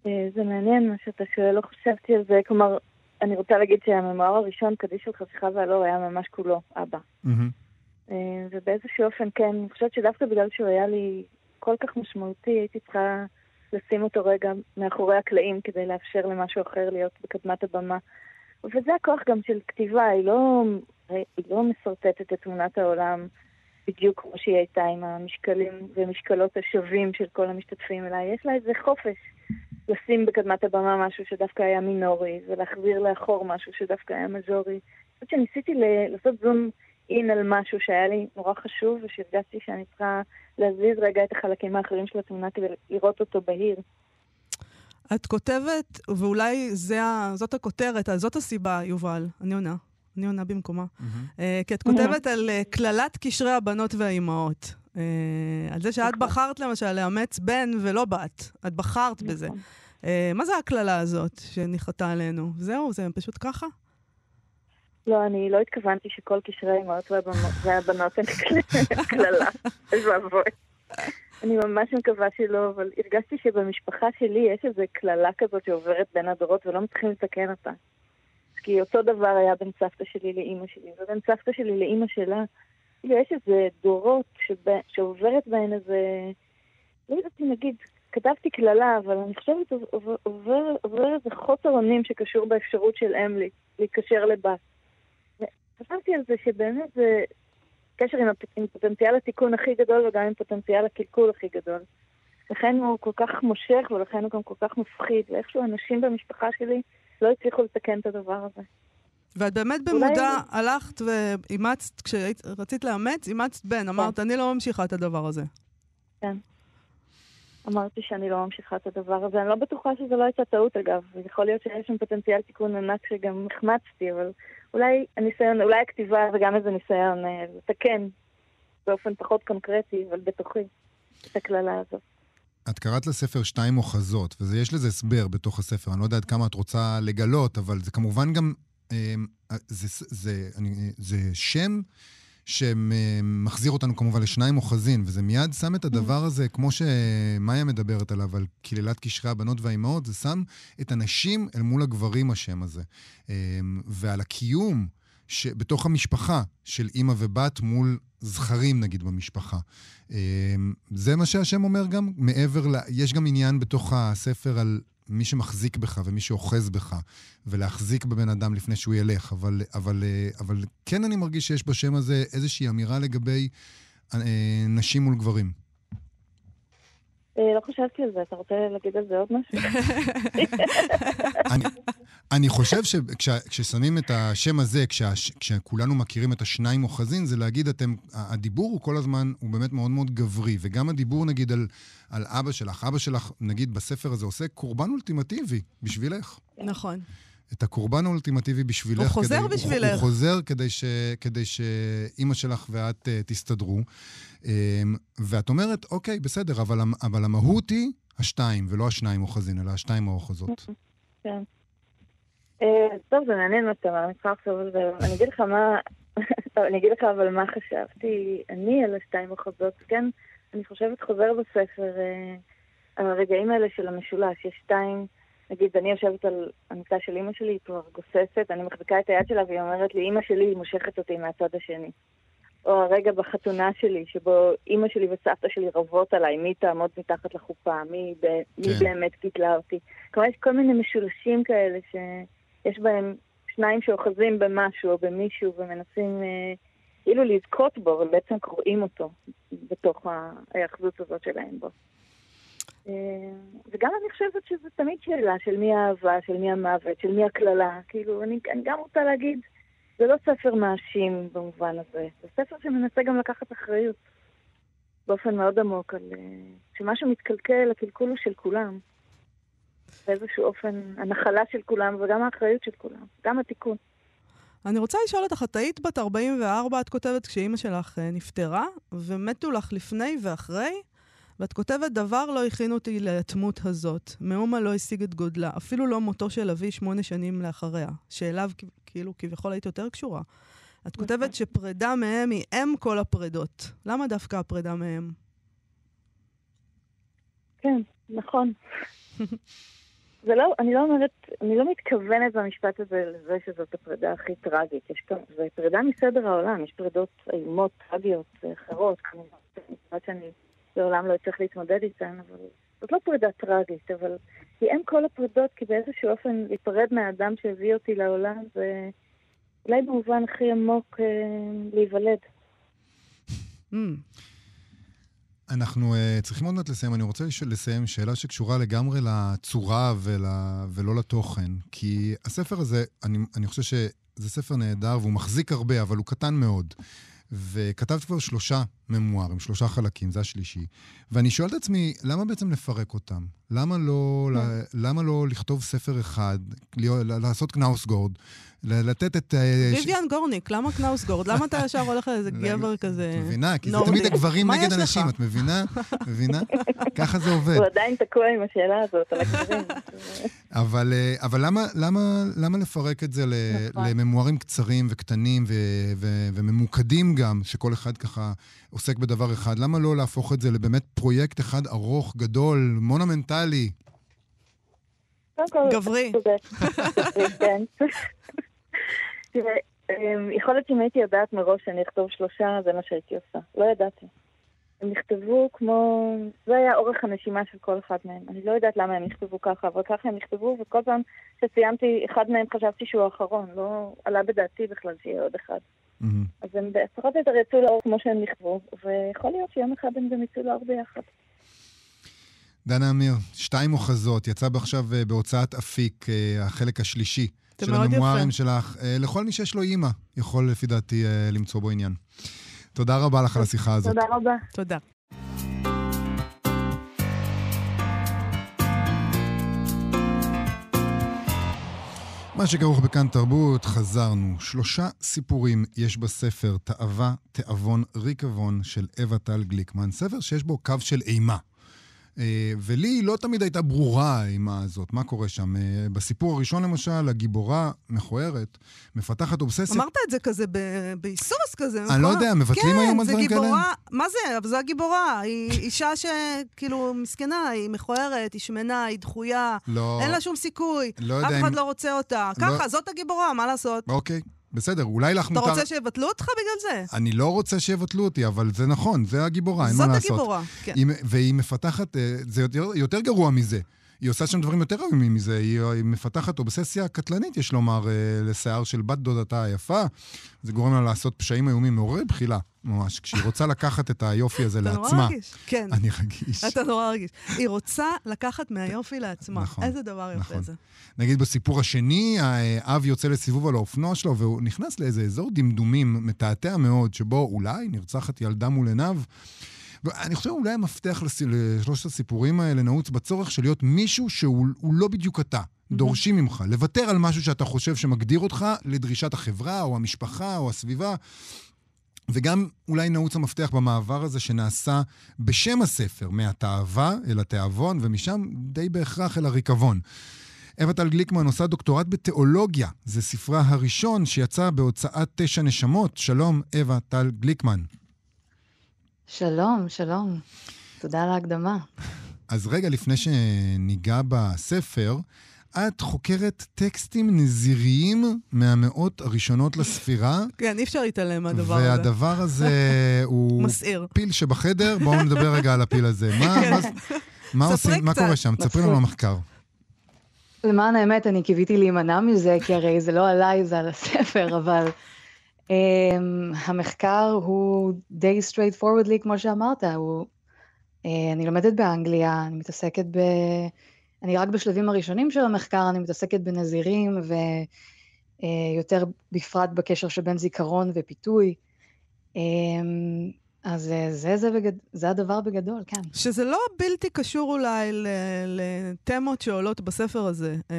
זה מעניין מה שאתה שואל, לא חשבתי על זה. כלומר, אני רוצה להגיד שהממואר הראשון, קדיש של חשיכה והלא, היה ממש כולו אבא. Mm-hmm. ובאיזשהו אופן, כן, אני חושבת שדווקא בגלל שהוא היה לי כל כך משמעותי, הייתי צריכה... לשים אותו רגע מאחורי הקלעים כדי לאפשר למשהו אחר להיות בקדמת הבמה. וזה הכוח גם של כתיבה, היא לא, היא לא משרטטת את תמונת העולם בדיוק כמו שהיא הייתה עם המשקלים ומשקלות השווים של כל המשתתפים, אלא יש לה איזה חופש לשים בקדמת הבמה משהו שדווקא היה מינורי, ולהחזיר לאחור משהו שדווקא היה מז'ורי. אני חושבת שניסיתי לעשות זום אין על משהו שהיה לי נורא חשוב, ושהרגשתי שאני צריכה להזיז רגע את החלקים האחרים של התמונה כדי לראות אותו בהיר. את כותבת, ואולי זה, זאת הכותרת, זאת הסיבה, יובל, אני עונה. אני עונה במקומה. Mm-hmm. Uh, כי את כותבת mm-hmm. על uh, קללת קשרי הבנות והאימהות. אה, על זה שאת נכון. בחרת למשל לאמץ בן ולא בת. את בחרת בזה. נכון. אה, מה זה הקללה הזאת שניחתה עלינו? זהו, זה פשוט ככה? לא, אני לא התכוונתי שכל קשרי האמהות והבנות והבנות הן קללה. אוי ואבוי. אני ממש מקווה שלא, אבל הרגשתי שבמשפחה שלי יש איזו קללה כזאת שעוברת בין הדורות ולא מצליחים לתקן אותה. כי אותו דבר היה בין סבתא שלי לאימא שלי, ובין סבתא שלי לאימא שלה. כאילו, יש איזה דורות. שעוברת בהן איזה... לא יודעת אם נגיד, כתבתי קללה, אבל אני חושבת עובר, עובר, עובר איזה חוסר אונים שקשור באפשרות של אם לי, להתקשר לבת. חשבתי על זה שבאמת זה קשר עם. עם פוטנציאל התיקון הכי גדול וגם עם פוטנציאל הקלקול הכי גדול. לכן הוא כל כך מושך ולכן הוא גם כל כך מפחיד, ואיכשהו אנשים במשפחה שלי לא הצליחו לתקן את הדבר הזה. ואת באמת אולי- במודע הלכת ואימצת, כשרצית לאמץ, אימצת בן. אמרת, אני לא ממשיכה את הדבר הזה. כן. אמרתי שאני לא ממשיכה את הדבר הזה. אני לא בטוחה שזו לא הייתה טעות אגב. יכול להיות שיש שם פוטנציאל תיקון ענק שגם החמצתי, אבל אולי הניסיון, אולי הכתיבה זה גם איזה ניסיון אה, לתקן באופן פחות קונקרטי, אבל בתוכי, את הקללה הזאת. את קראת לספר שתיים אוחזות, ויש לזה הסבר בתוך הספר. אני לא יודע עד כמה את רוצה לגלות, אבל זה כמובן גם... אה, זה, זה, אני, זה שם שמחזיר אותנו כמובן לשניים אוחזין, וזה מיד שם את הדבר הזה, כמו שמאיה מדברת עליו, על קללת קשרי הבנות והאימהות, זה שם את הנשים אל מול הגברים, השם הזה. אה, ועל הקיום שבתוך המשפחה של אימא ובת מול זכרים, נגיד, במשפחה. אה, זה מה שהשם אומר גם, מעבר ל... יש גם עניין בתוך הספר על מי שמחזיק בך ומי שאוחז בך, ולהחזיק בבן אדם לפני שהוא ילך. אבל, אבל, אה, אבל כן אני מרגיש שיש בשם הזה איזושהי אמירה לגבי אה, נשים מול גברים. אה, לא חשבתי על זה, אתה רוצה להגיד על זה עוד משהו? אני, אני חושב שכששמים את השם הזה, כשה, כשכולנו מכירים את השניים אוחזין, זה להגיד, אתם, הדיבור הוא כל הזמן, הוא באמת מאוד מאוד גברי. וגם הדיבור, נגיד, על, על אבא שלך, אבא שלך, נגיד, בספר הזה עושה קורבן אולטימטיבי בשבילך. נכון. את הקורבן האולטימטיבי בשבילך. הוא חוזר כדי, בשבילך. הוא, הוא חוזר כדי, ש, כדי שאימא שלך ואת uh, תסתדרו. Um, ואת אומרת, אוקיי, בסדר, אבל, אבל המהות היא השתיים, ולא השניים אוחזין, אלא השתיים האוחזות. כן. אה, טוב, זה מעניין מה שאתה אומר, אני צריכה לחשוב על זה. אני אגיד לך מה... טוב, אני אגיד לך אבל מה חשבתי אני על השתיים מחוזות. כן, אני חושבת חוזר בספר אה, על הרגעים האלה של המשולש. יש שתיים, נגיד, אני יושבת על המיטה של אימא שלי, היא כבר גוססת, אני מחזיקה את היד שלה והיא אומרת לי, אימא שלי מושכת אותי מהצד השני. או הרגע בחתונה שלי, שבו אימא שלי וסבתא שלי רבות עליי, מי תעמוד מתחת לחופה, מי, ב... מי כן. באמת גידלה אותי. כלומר, יש כל מיני משולשים כאלה שיש בהם שניים שאוחזים במשהו או במישהו ומנסים אה, כאילו לזכות בו, אבל בעצם קוראים אותו בתוך ההיאחזות הזאת שלהם בו. אה, וגם אני חושבת שזו תמיד שאלה של מי האהבה, של מי המוות, של מי הקללה. כאילו, אני, אני גם רוצה להגיד, זה לא ספר מאשים במובן הזה, זה ספר שמנסה גם לקחת אחריות באופן מאוד עמוק על... אה, שמשהו מתקלקל, הקלקול הוא של כולם. באיזשהו אופן, הנחלה של כולם וגם האחריות של כולם, גם התיקון. אני רוצה לשאול אותך, את היית בת 44, את כותבת, כשאימא שלך אה, נפטרה, ומתו לך לפני ואחרי, ואת כותבת, דבר לא הכין אותי ליתמות הזאת, מאומה לא השיג את גודלה, אפילו לא מותו של אבי שמונה שנים לאחריה, שאליו כאילו כביכול היית יותר קשורה. את כותבת שפרידה מהם היא אם כל הפרידות. למה דווקא הפרידה מהם? כן, נכון. זה לא, אני לא אומרת, אני לא מתכוונת במשפט הזה לזה שזאת הפרידה הכי טרגית. יש כאן, זה פרידה מסדר העולם, יש פרידות איומות, טרגיות, אחרות, כמובן שאני לעולם לא אצטרך להתמודד איתן, אבל זאת לא פרידה טרגית, אבל היא אם כל הפרידות, כי באיזשהו אופן להיפרד מהאדם שהביא אותי לעולם, זה אולי במובן הכי עמוק אה, להיוולד. Mm, אנחנו uh, צריכים עוד מעט לסיים. אני רוצה לשאול- לסיים שאלה שקשורה לגמרי לצורה ול, ולא לתוכן. כי הספר הזה, אני, אני חושב שזה ספר נהדר והוא מחזיק הרבה, אבל הוא קטן מאוד. וכתבת כבר שלושה ממוארים, שלושה חלקים, זה השלישי. ואני שואל את עצמי, למה בעצם לפרק אותם? למה לא, למה לא לכתוב ספר אחד, לעשות קנאוסגורד, לתת את... אה, ויויאן גורניק, למה קנאוסגורד? למה אתה ישר הולך לאיזה גבר כזה את מבינה? כי זה תמיד הגברים נגד הנשים, את מבינה? מבינה? ככה זה עובד. הוא עדיין תקוע עם השאלה הזאת על הגברים. אבל, אה, אבל למה, למה, למה לפרק את זה נכון. לממוארים קצרים וקטנים ו, ו, וממוקדים גם, שכל אחד ככה עוסק בדבר אחד? למה לא להפוך את זה לבאמת פרויקט אחד ארוך, גדול, מונומנטלי? גברי. כן. תראה, אמ, יכול להיות שאם הייתי יודעת מראש שאני אכתוב שלושה, זה מה שהייתי עושה. לא ידעתי. הם נכתבו כמו... זה היה אורך הנשימה של כל אחד מהם. אני לא יודעת למה הם נכתבו ככה, אבל ככה הם נכתבו, וכל פעם שסיימתי, אחד מהם חשבתי שהוא האחרון. לא עלה בדעתי בכלל שיהיה עוד אחד. אז הם או יותר יצאו לאור כמו שהם נכתבו, ויכול להיות שיום אחד הם גם יצאו לאור ביחד. דנה אמיר, שתיים אוחזות, יצא עכשיו אה, בהוצאת אפיק, אה, החלק השלישי של הממוארים שלך. אה, לכל מי שיש לו אימא, יכול לפי דעתי למצוא בו עניין. תודה רבה לך על השיחה הזאת. תודה רבה. תודה. מה שכרוך בכאן תרבות, חזרנו. שלושה סיפורים יש בספר תאווה, תיאבון, ריקבון של אווה טל גליקמן. ספר שיש בו קו של אימה. אה, ולי לא תמיד הייתה ברורה האימה הזאת, מה קורה שם. אה, בסיפור הראשון למשל, הגיבורה מכוערת, מפתחת אובססיה. אמרת את זה כזה בהיסוס כזה, נכון? אני לא יודע, מבטלים כן, היום על דברים כאלה? כן, זה גיבורה, מה זה? אבל זו הגיבורה. היא אישה שכאילו מסכנה, היא מכוערת, היא שמנה, היא דחויה, לא, אין לה שום סיכוי, לא אף אחד אם... לא רוצה אותה. לא... ככה, זאת הגיבורה, מה לעשות? אוקיי. בסדר, אולי לך מותר... אתה רוצה שיבטלו אותך בגלל זה? אני לא רוצה שיבטלו אותי, אבל זה נכון, זה הגיבורה, אין מה לעשות. זאת הגיבורה, כן. והיא מפתחת, אה, זה יותר, יותר גרוע מזה. היא עושה שם דברים יותר איומים מזה, היא, היא מפתחת אובססיה קטלנית, יש לומר, אה, לשיער של בת דודתה היפה. זה גורם לה לעשות פשעים איומים מעוררי בחילה, ממש. כשהיא רוצה לקחת את היופי הזה לעצמה. אתה נורא רגיש, כן. אני רגיש. אתה נורא רגיש. היא רוצה לקחת מהיופי לעצמה. נכון. איזה דבר יפה נכון. זה. נגיד בסיפור השני, האב יוצא לסיבוב על האופנוע שלו, והוא נכנס לאיזה אזור דמדומים מתעתע מאוד, שבו אולי נרצחת ילדה מול עיניו. ואני חושב אולי המפתח לשלושת הסיפורים האלה נעוץ בצורך של להיות מישהו שהוא לא בדיוק אתה. דורשים ממך, לוותר על משהו שאתה חושב שמגדיר אותך לדרישת החברה או המשפחה או הסביבה. וגם אולי נעוץ המפתח במעבר הזה שנעשה בשם הספר, מהתאווה אל התיאבון, ומשם די בהכרח אל הריקבון. אווה טל גליקמן עושה דוקטורט בתיאולוגיה. זה ספרה הראשון שיצא בהוצאת תשע נשמות. שלום, אווה טל גליקמן. שלום, שלום. תודה על ההקדמה. אז רגע לפני שניגע בספר, את חוקרת טקסטים נזיריים מהמאות הראשונות לספירה. כן, אי אפשר להתעלם מהדבר הזה. והדבר הזה הוא... מסעיר. פיל שבחדר, בואו נדבר רגע על הפיל הזה. מה, כן. מה, מה עושים, מה קורה שם? תספרי לנו המחקר. למען האמת, אני קיוויתי להימנע מזה, כי הרי זה לא עליי, זה על הספר, אבל um, המחקר הוא די straight forwardly, כמו שאמרת, הוא... Uh, אני לומדת באנגליה, אני מתעסקת ב... אני רק בשלבים הראשונים של המחקר, אני מתעסקת בנזירים ויותר אה, בפרט בקשר שבין זיכרון ופיתוי. אמ, אז אה, זה, זה, בגד... זה הדבר בגדול, כן. שזה לא בלתי קשור אולי לתמות שעולות בספר הזה. אה,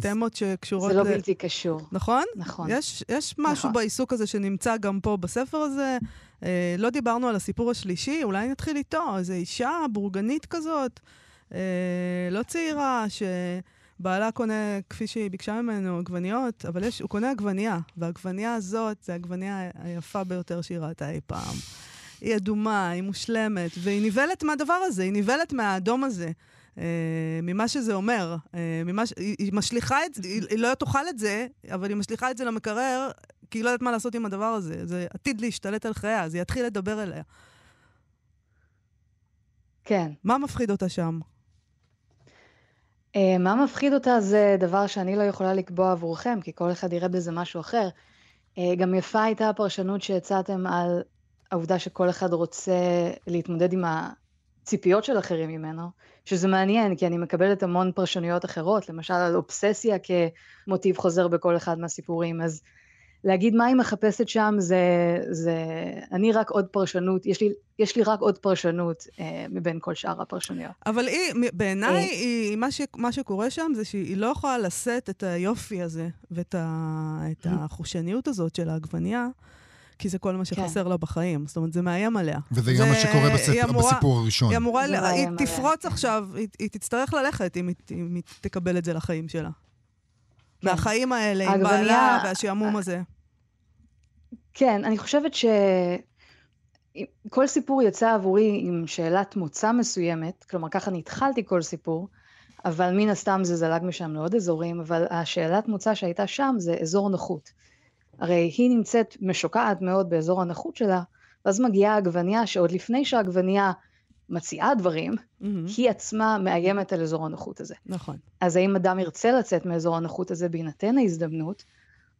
תמות שקשורות... זה לא ל... בלתי קשור. נכון? נכון. יש, יש משהו נכון. בעיסוק הזה שנמצא גם פה בספר הזה. לא דיברנו על הסיפור השלישי, אולי נתחיל איתו. איזו אישה בורגנית כזאת. אה, לא צעירה, שבעלה קונה, כפי שהיא ביקשה ממנו, עגבניות, אבל יש, הוא קונה עגבנייה, והעגבנייה הזאת זה העגבנייה היפה ביותר שהיא ראתה אי פעם. היא אדומה, היא מושלמת, והיא נבלת מהדבר הזה, היא נבלת מהאדום הזה. Uh, ממה שזה אומר, uh, ממה ש... היא, היא משליכה את זה, היא, היא לא תאכל את זה, אבל היא משליכה את זה למקרר, כי היא לא יודעת מה לעשות עם הדבר הזה. זה עתיד להשתלט על חייה, היא יתחיל לדבר אליה. כן. מה מפחיד אותה שם? אה, מה מפחיד אותה זה דבר שאני לא יכולה לקבוע עבורכם, כי כל אחד יראה בזה משהו אחר. אה, גם יפה הייתה הפרשנות שהצעתם על העובדה שכל אחד רוצה להתמודד עם הציפיות של אחרים ממנו, שזה מעניין, כי אני מקבלת המון פרשנויות אחרות, למשל על אובססיה כמוטיב חוזר בכל אחד מהסיפורים, אז להגיד מה היא מחפשת שם זה, זה, אני רק עוד פרשנות, יש לי, יש לי רק עוד פרשנות אה, מבין כל שאר הפרשנויות. אבל היא, בעיניי, אה. היא, מה, ש, מה שקורה שם זה שהיא לא יכולה לשאת את היופי הזה ואת ה, את mm. החושניות הזאת של העגבנייה. כי זה כל מה שחסר כן. לה בחיים. זאת אומרת, זה מאיים עליה. וזה גם מה שקורה בספ... אמורה, בסיפור הראשון. היא אמורה. היא תפרוץ עכשיו, היא, היא תצטרך ללכת אם היא, אם היא תקבל את זה לחיים שלה. כן. מהחיים האלה, עם בעלה והשעמום הזה. כן, אני חושבת שכל סיפור יצא עבורי עם שאלת מוצא מסוימת, כלומר ככה אני התחלתי כל סיפור, אבל מן הסתם זה זלג משם לעוד אזורים, אבל השאלת מוצא שהייתה שם זה אזור נוחות. הרי היא נמצאת משוקעת מאוד באזור הנוחות שלה, ואז מגיעה עגבנייה שעוד לפני שהעגבנייה מציעה דברים, mm-hmm. היא עצמה מאיימת על אזור הנוחות הזה. נכון. אז האם אדם ירצה לצאת מאזור הנוחות הזה בהינתן ההזדמנות,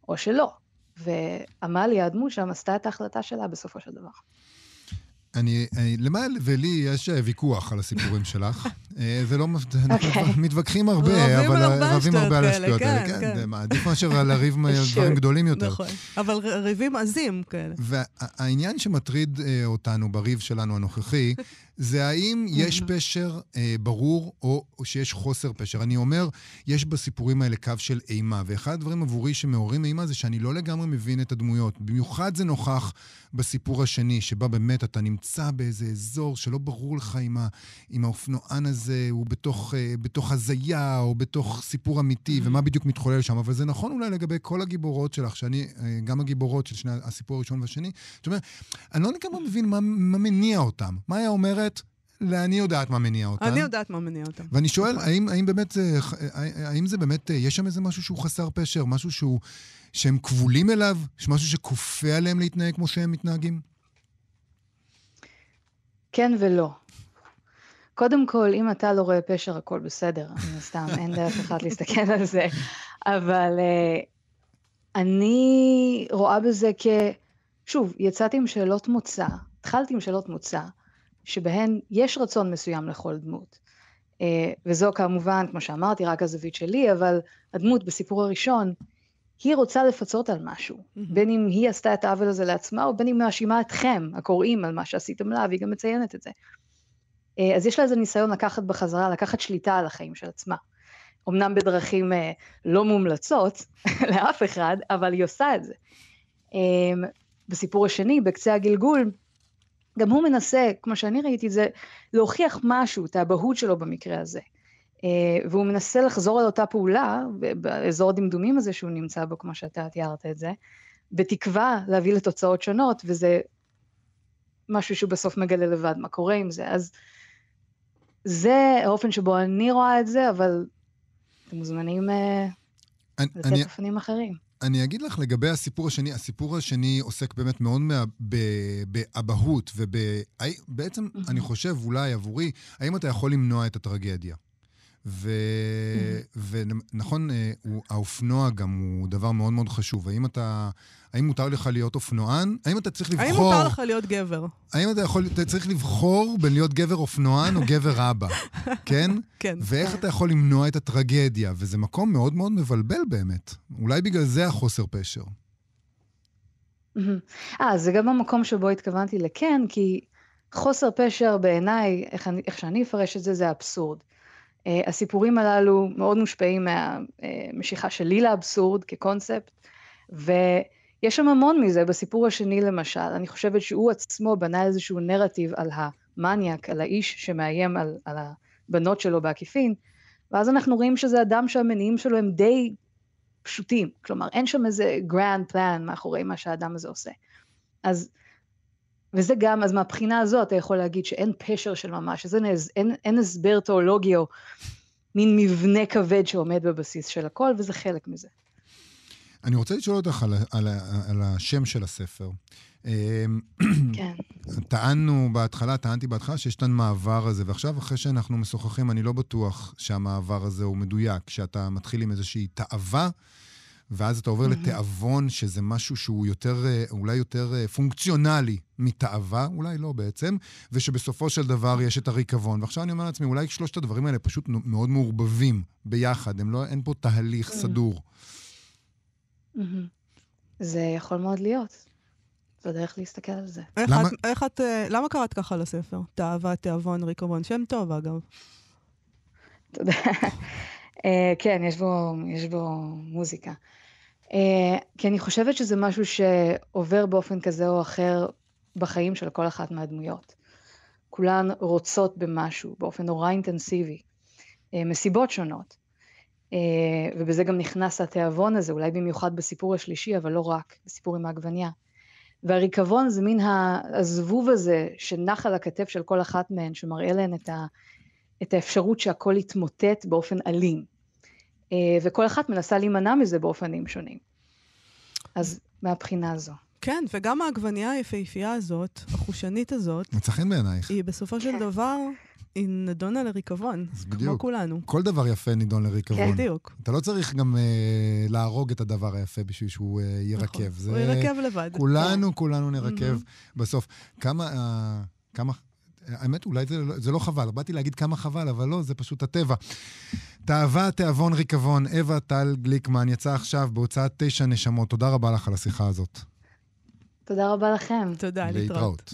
או שלא? ועמליה, הדמות שם, עשתה את ההחלטה שלה בסופו של דבר. אני, אני, למה ולי יש אה, ויכוח על הסיפורים שלך. אה, זה לא, אנחנו okay. אוקיי. מתווכחים הרבה, אבל רבים הרבה על השטויות האלה. כן, כן. כן. עדיף מאשר לריב דברים גדולים יותר. נכון, אבל ריבים עזים כאלה. והעניין שמטריד אה, אותנו בריב שלנו הנוכחי, זה האם יש פשר אה, ברור או, או שיש חוסר פשר. אני אומר, יש בסיפורים האלה קו של אימה, ואחד הדברים עבורי שמעוררים אימה זה שאני לא לגמרי מבין את הדמויות. במיוחד זה נוכח בסיפור השני, שבה באמת אתה נמצא באיזה אזור שלא ברור לך אם, ה, אם האופנוען הזה הוא בתוך, אה, בתוך הזיה או בתוך סיפור אמיתי, ומה בדיוק מתחולל שם. אבל זה נכון אולי לגבי כל הגיבורות שלך, שאני, אה, גם הגיבורות של שני, הסיפור הראשון והשני. זאת אומרת, אני לא לגמרי מבין מה, מה מניע אותם. מה היה אומרת? אני יודעת מה מניע אותם. אני יודעת מה מניע אותם. ואני שואל. האם, האם באמת, האם זה באמת, יש שם איזה משהו שהוא חסר פשר? משהו שהוא, שהם כבולים אליו? יש משהו שכופה עליהם להתנהג כמו שהם מתנהגים? כן ולא. קודם כל, אם אתה לא רואה פשר, הכל בסדר. מן הסתם, אין דרך אחת להסתכל על זה. אבל uh, אני רואה בזה כ... שוב, יצאתי עם שאלות מוצא, התחלתי עם שאלות מוצא, שבהן יש רצון מסוים לכל דמות. Uh, וזו כמובן, כמו שאמרתי, רק הזווית שלי, אבל הדמות בסיפור הראשון, היא רוצה לפצות על משהו. Mm-hmm. בין אם היא עשתה את העוול הזה לעצמה, או בין אם מאשימה אתכם, הקוראים, על מה שעשיתם לה, והיא גם מציינת את זה. Uh, אז יש לה איזה ניסיון לקחת בחזרה, לקחת שליטה על החיים של עצמה. אמנם בדרכים uh, לא מומלצות לאף אחד, אבל היא עושה את זה. בסיפור השני, בקצה הגלגול, גם הוא מנסה, כמו שאני ראיתי את זה, להוכיח משהו, את האבהות שלו במקרה הזה. אה, והוא מנסה לחזור על אותה פעולה, באזור הדמדומים הזה שהוא נמצא בו, כמו שאתה תיארת את זה, בתקווה להביא לתוצאות שונות, וזה משהו שהוא בסוף מגלה לבד מה קורה עם זה. אז זה האופן שבו אני רואה את זה, אבל אתם מוזמנים אה, לתת אופנים אחרים. אני אגיד לך לגבי הסיפור השני, הסיפור השני עוסק באמת מאוד באבהות ובעצם, mm-hmm. אני חושב, אולי עבורי, האם אתה יכול למנוע את הטרגדיה? ו... Mm-hmm. ונכון, אה, האופנוע גם הוא דבר מאוד מאוד חשוב. האם אתה... האם מותר לך להיות אופנוען? האם אתה צריך לבחור... האם מותר לך להיות גבר? האם אתה יכול... אתה צריך לבחור בין להיות גבר אופנוען או גבר אבא, כן? כן. ואיך אתה יכול למנוע את הטרגדיה? וזה מקום מאוד מאוד מבלבל באמת. אולי בגלל זה החוסר פשר. אה, זה גם המקום שבו התכוונתי לכן, כי חוסר פשר בעיניי, איך, איך שאני אפרש את זה, זה אבסורד. Uh, הסיפורים הללו מאוד מושפעים מהמשיכה שלי לאבסורד כקונספט, ויש שם המון מזה בסיפור השני למשל, אני חושבת שהוא עצמו בנה איזשהו נרטיב על המניאק, על האיש שמאיים על, על הבנות שלו בעקיפין, ואז אנחנו רואים שזה אדם שהמניעים שלו הם די פשוטים, כלומר אין שם איזה grand plan מאחורי מה שהאדם הזה עושה. אז וזה גם, אז מהבחינה הזאת אתה יכול להגיד שאין פשר של ממש, אז אין, אין, אין הסבר תיאולוגי או מין מבנה כבד שעומד בבסיס של הכל, וזה חלק מזה. אני רוצה לשאול אותך על, על, על השם של הספר. אמ, כן. טענו בהתחלה, טענתי בהתחלה שיש את המעבר הזה, ועכשיו אחרי שאנחנו משוחחים, אני לא בטוח שהמעבר הזה הוא מדויק, שאתה מתחיל עם איזושהי תאווה ואז אתה עובר mm-hmm. לתיאבון, שזה משהו שהוא יותר, אה, אולי יותר אה, פונקציונלי מתאווה, אולי לא בעצם, ושבסופו של דבר יש את הריקבון. ועכשיו אני אומר לעצמי, אולי שלושת הדברים האלה פשוט מאוד מעורבבים ביחד, הם לא, אין פה תהליך mm-hmm. סדור. Mm-hmm. זה יכול מאוד להיות. זו דרך להסתכל על זה. איך למה- את, איך את, אה, למה קראת ככה לספר? תאווה, תיאבון, ריקבון. שם טוב, אגב. אה, כן, יש בו, יש בו מוזיקה. אה, כי אני חושבת שזה משהו שעובר באופן כזה או אחר בחיים של כל אחת מהדמויות. כולן רוצות במשהו באופן נורא אינטנסיבי, אה, מסיבות שונות. אה, ובזה גם נכנס התיאבון הזה, אולי במיוחד בסיפור השלישי, אבל לא רק, בסיפור עם העגבנייה. והריקבון זה מין הזבוב הזה שנח על הכתף של כל אחת מהן, שמראה להן את, ה, את האפשרות שהכל יתמוטט באופן אלים. אה, וכל אחת מנסה להימנע מזה באופנים שונים. אז מהבחינה הזו. כן, וגם העגבנייה היפהפייה הזאת, החושנית הזאת, מצא חן בעינייך. היא בסופו של דבר, היא נדונה לריקבון. אז כמו בדיוק. כולנו. כל דבר יפה נידון לריקבון. בדיוק. אתה לא צריך גם אה, להרוג את הדבר היפה בשביל שהוא אה, ירקב. נכון. זה- הוא ירקב לבד. כולנו, כולנו נרקב. בסוף. כמה, אה, כמה, האמת, אולי זה, לא- זה לא חבל. באתי להגיד כמה חבל, אבל לא, זה פשוט הטבע. תאווה, תיאבון, ריקבון, אווה טל גליקמן, יצא עכשיו בהוצאת תשע נשמות. תודה רבה לך על השיחה הזאת. תודה רבה לכם. תודה, להתראות. להתראות.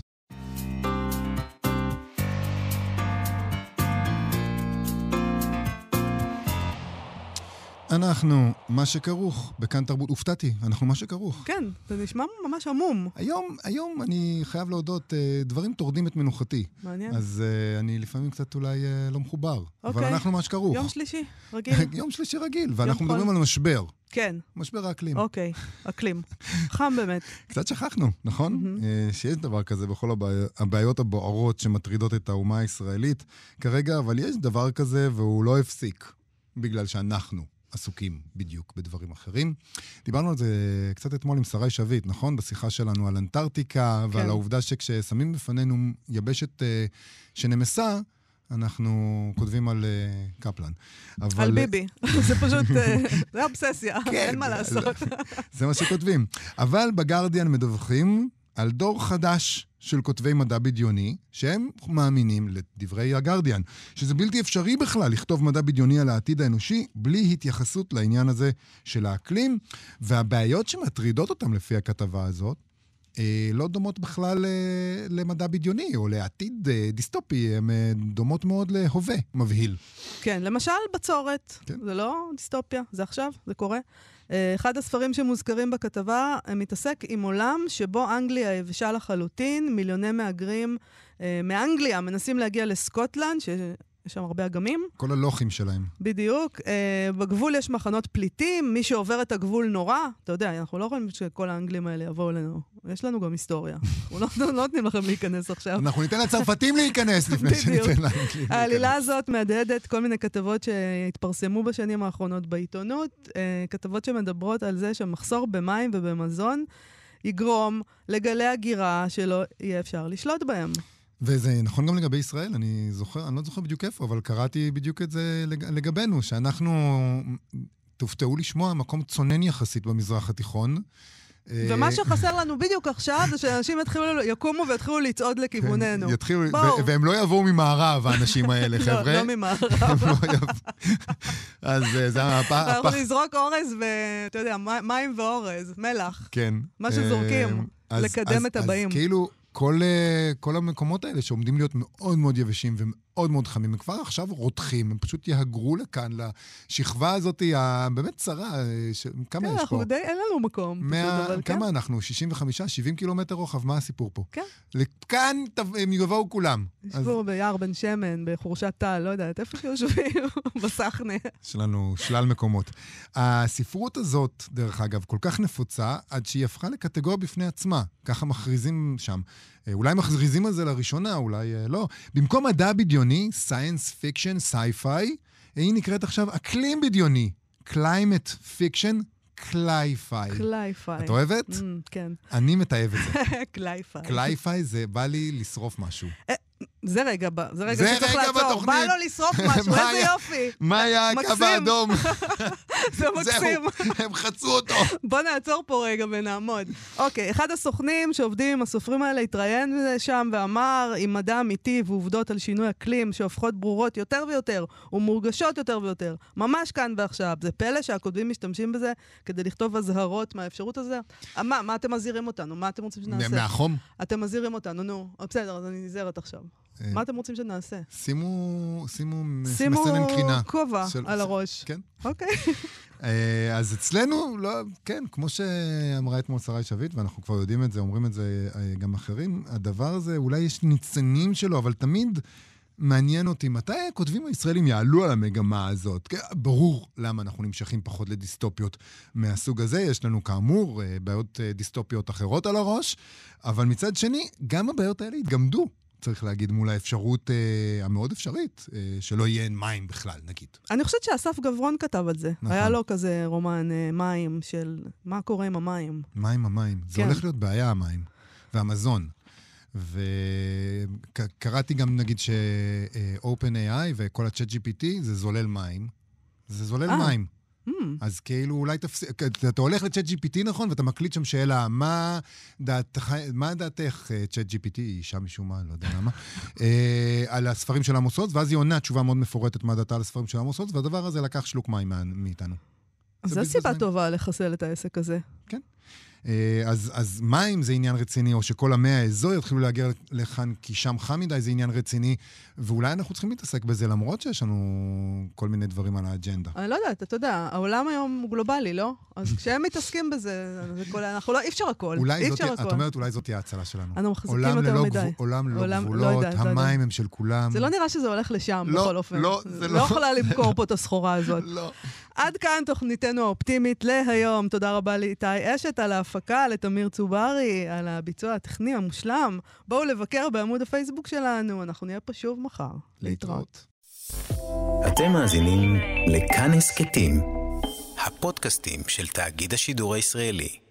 אנחנו, מה שכרוך, בכאן תרבות. הופתעתי, אנחנו מה שכרוך. כן, זה נשמע ממש עמום. היום, היום אני חייב להודות, אה, דברים טורדים את מנוחתי. מעניין. אז uh, אני לפעמים קצת אולי uh, לא מחובר. אבל אוקיי. אנחנו מה שכרוך. יום שלישי, רגיל. יום שלישי רגיל, ואנחנו. מדברים על משבר. כן, משבר האקלים. אוקיי, אקלים. חם באמת. קצת שכחנו, נכון? שיש דבר כזה בכל הבעי- הבעיות הבוערות שמטרידות את האומה הישראלית כרגע, אבל יש דבר כזה והוא לא הפסיק, בגלל שאנחנו עסוקים בדיוק בדברים אחרים. דיברנו על זה קצת אתמול עם שרי שביט, נכון? בשיחה שלנו על אנטארקטיקה ועל כן. העובדה שכששמים בפנינו יבשת אה, שנמסה, אנחנו כותבים על אה, קפלן. אבל... על ביבי. זה פשוט, אה, זה אובססיה, כן, אין מה לעשות. זה מה שכותבים. אבל בגרדיאן מדווחים על דור חדש של כותבי מדע בדיוני, שהם מאמינים, לדברי הגרדיאן, שזה בלתי אפשרי בכלל לכתוב מדע בדיוני על העתיד האנושי בלי התייחסות לעניין הזה של האקלים, והבעיות שמטרידות אותם לפי הכתבה הזאת, לא דומות בכלל אה, למדע בדיוני או לעתיד אה, דיסטופי, הן אה, דומות מאוד להווה מבהיל. כן, למשל בצורת. כן. זה לא דיסטופיה, זה עכשיו, זה קורה. אה, אחד הספרים שמוזכרים בכתבה אה, מתעסק עם עולם שבו אנגליה יבשה לחלוטין, מיליוני מהגרים אה, מאנגליה מנסים להגיע לסקוטלנד, שיש שם הרבה אגמים, כל הלוחים שלהם. בדיוק. אה, בגבול יש מחנות פליטים, מי שעובר את הגבול נורא. אתה יודע, אנחנו לא יכולים שכל האנגלים האלה יבואו אלינו. יש לנו גם היסטוריה. אנחנו לא, לא נותנים לכם להיכנס עכשיו. אנחנו ניתן לצרפתים להיכנס לפני. שניתן לאנגלים להיכנס. העלילה הזאת מהדהדת כל מיני כתבות שהתפרסמו בשנים האחרונות בעיתונות, אה, כתבות שמדברות על זה שמחסור במים ובמזון יגרום לגלי הגירה שלא יהיה אפשר לשלוט בהם. וזה נכון גם לגבי ישראל, אני זוכר, אני לא זוכר בדיוק איפה, אבל קראתי בדיוק את זה לג- לגבינו, שאנחנו, תופתעו לשמוע, מקום צונן יחסית במזרח התיכון. אה, ומה שחסר לנו בדיוק עכשיו זה שאנשים יתחילו, יקומו ויתחילו לצעוד לכיווננו. כן, יתחילו, והם לא יבואו ממערב, האנשים האלה, לא, חבר'ה. לא ממערב. לא יבואו. אז אה, זה הפ... אנחנו הפח... נזרוק אורז ואתה יודע, מים ואורז, מלח. כן. מה שזורקים, אה, לקדם את הבאים. אז כאילו, כל, אה, כל המקומות האלה שעומדים להיות מאוד מאוד יבשים ומאוד מאוד חמים, הם כבר עכשיו רותחים, הם פשוט יהגרו לכאן, לשכבה הזאת הבאמת צרה, אה, ש... כמה כן, יש פה? אנחנו די, אין לנו מקום. פשוט, מאה, אבל כן. כמה אנחנו? 65, 70 קילומטר רוחב? מה הסיפור פה? כן. לכאן הם יבואו כולם. אז ישבו ביער בן שמן, בחורשת טל, לא יודעת, איפה שיושבים, בסחנה. יש לנו שלל מקומות. הספרות הזאת, דרך אגב, כל כך נפוצה, עד שהיא הפכה לקטגוריה בפני עצמה. ככה מכריזים שם. אה, אולי מכריזים על זה לראשונה, אולי אה, לא. במקום מדע בדיוני, science fiction, sci-fi, היא נקראת עכשיו אקלים בדיוני. climate fiction, cli-fi. Cli-fi. את אוהבת? אממ, כן, אני מתעב את זה. Cli-fi. Cli-fi זה בא לי לשרוף משהו. זה רגע, זה רגע זה שצריך רגע לעצור. בתוכנית. בא לו לשרוף משהו, איזה יופי. מה היה הקו. האדום? זה מקסים. זהו, הם חצו אותו. בוא נעצור פה רגע ונעמוד. אוקיי, אחד הסוכנים שעובדים עם הסופרים האלה התראיין שם ואמר, עם מדע אמיתי ועובדות על שינוי אקלים שהופכות ברורות יותר ויותר ומורגשות יותר ויותר, ממש כאן ועכשיו. זה פלא שהכותבים משתמשים בזה כדי לכתוב אזהרות מהאפשרות הזה? מה, מה אתם מזהירים אותנו? מה אתם רוצים שנעשה? מהחום? אתם מזהירים אותנו, נו. בסדר, אז אני נזהרת עכשיו. אה, מה אתם רוצים שנעשה? שימו, שימו, שימו מסנן קרינה. כובע של- על הראש. כן. אוקיי. אה, אז אצלנו, לא, כן, כמו שאמרה אתמול שרי שביט, ואנחנו כבר יודעים את זה, אומרים את זה אה, גם אחרים, הדבר הזה, אולי יש ניצנים שלו, אבל תמיד מעניין אותי, מתי הכותבים הישראלים יעלו על המגמה הזאת? כן, ברור למה אנחנו נמשכים פחות לדיסטופיות מהסוג הזה. יש לנו כאמור בעיות דיסטופיות אחרות על הראש, אבל מצד שני, גם הבעיות האלה התגמדו. צריך להגיד, מול האפשרות אה, המאוד אפשרית, אה, שלא יהיה מים בכלל, נגיד. אני חושבת שאסף גברון כתב על זה. נכון. היה לו כזה רומן אה, מים של מה קורה עם המים. מים המים. זה כן. הולך להיות בעיה, המים. והמזון. וקראתי גם, נגיד, ש-open AI וכל ה-chat GPT זה זולל מים. זה זולל אה. מים. Hmm, אז כאילו אולי תפסיק, אתה הולך ל-chat GPT נכון, ואתה מקליט שם שאלה, מה, דעתך, מה דעתך, אה, chat GPT, היא אישה משום מה, לא יודע למה, אה, על הספרים של עמוס עוז, ואז היא עונה תשובה מאוד מפורטת מה דעתה על הספרים של עמוס עוז, והדבר הזה לקח שלוק מים מאיתנו. זו סיבה. טובה לחסל את העסק הזה. אה, אז, אז מים זה עניין רציני, או שכל עמי האזור יתחילו להגיע לכאן כי שם חם מדי זה עניין רציני, ואולי אנחנו צריכים להתעסק בזה למרות שיש לנו כל מיני דברים על האג'נדה. אני לא יודעת, אתה יודע, העולם היום הוא גלובלי, לא? אז כשהם מתעסקים בזה, זה כל... אנחנו לא, אי אפשר הכל. אי אפשר את הכל. אומרת אולי זאת תהיה ההצלה שלנו. אנו מחזיקים יותר מדי. גבול- עולם ללא עולם- לא גבולות, לא יודעת. המים הם של כולם. זה לא נראה שזה הולך לשם, לא, בכל אופן. לא, זה לא לא. יכולה למכור פה את הסחורה הזאת. לא. עד כאן תוכניתנו האופטימית להיום. תודה רבה לאיתי אשת על ההפקה, לתמיר צוברי על הביצוע הטכני המושלם. בואו לבקר בעמוד הפייסבוק שלנו, אנחנו נהיה פה שוב מחר. להתראות. אתם מאזינים לכאן הסכתים, הפודקאסטים של תאגיד השידור הישראלי.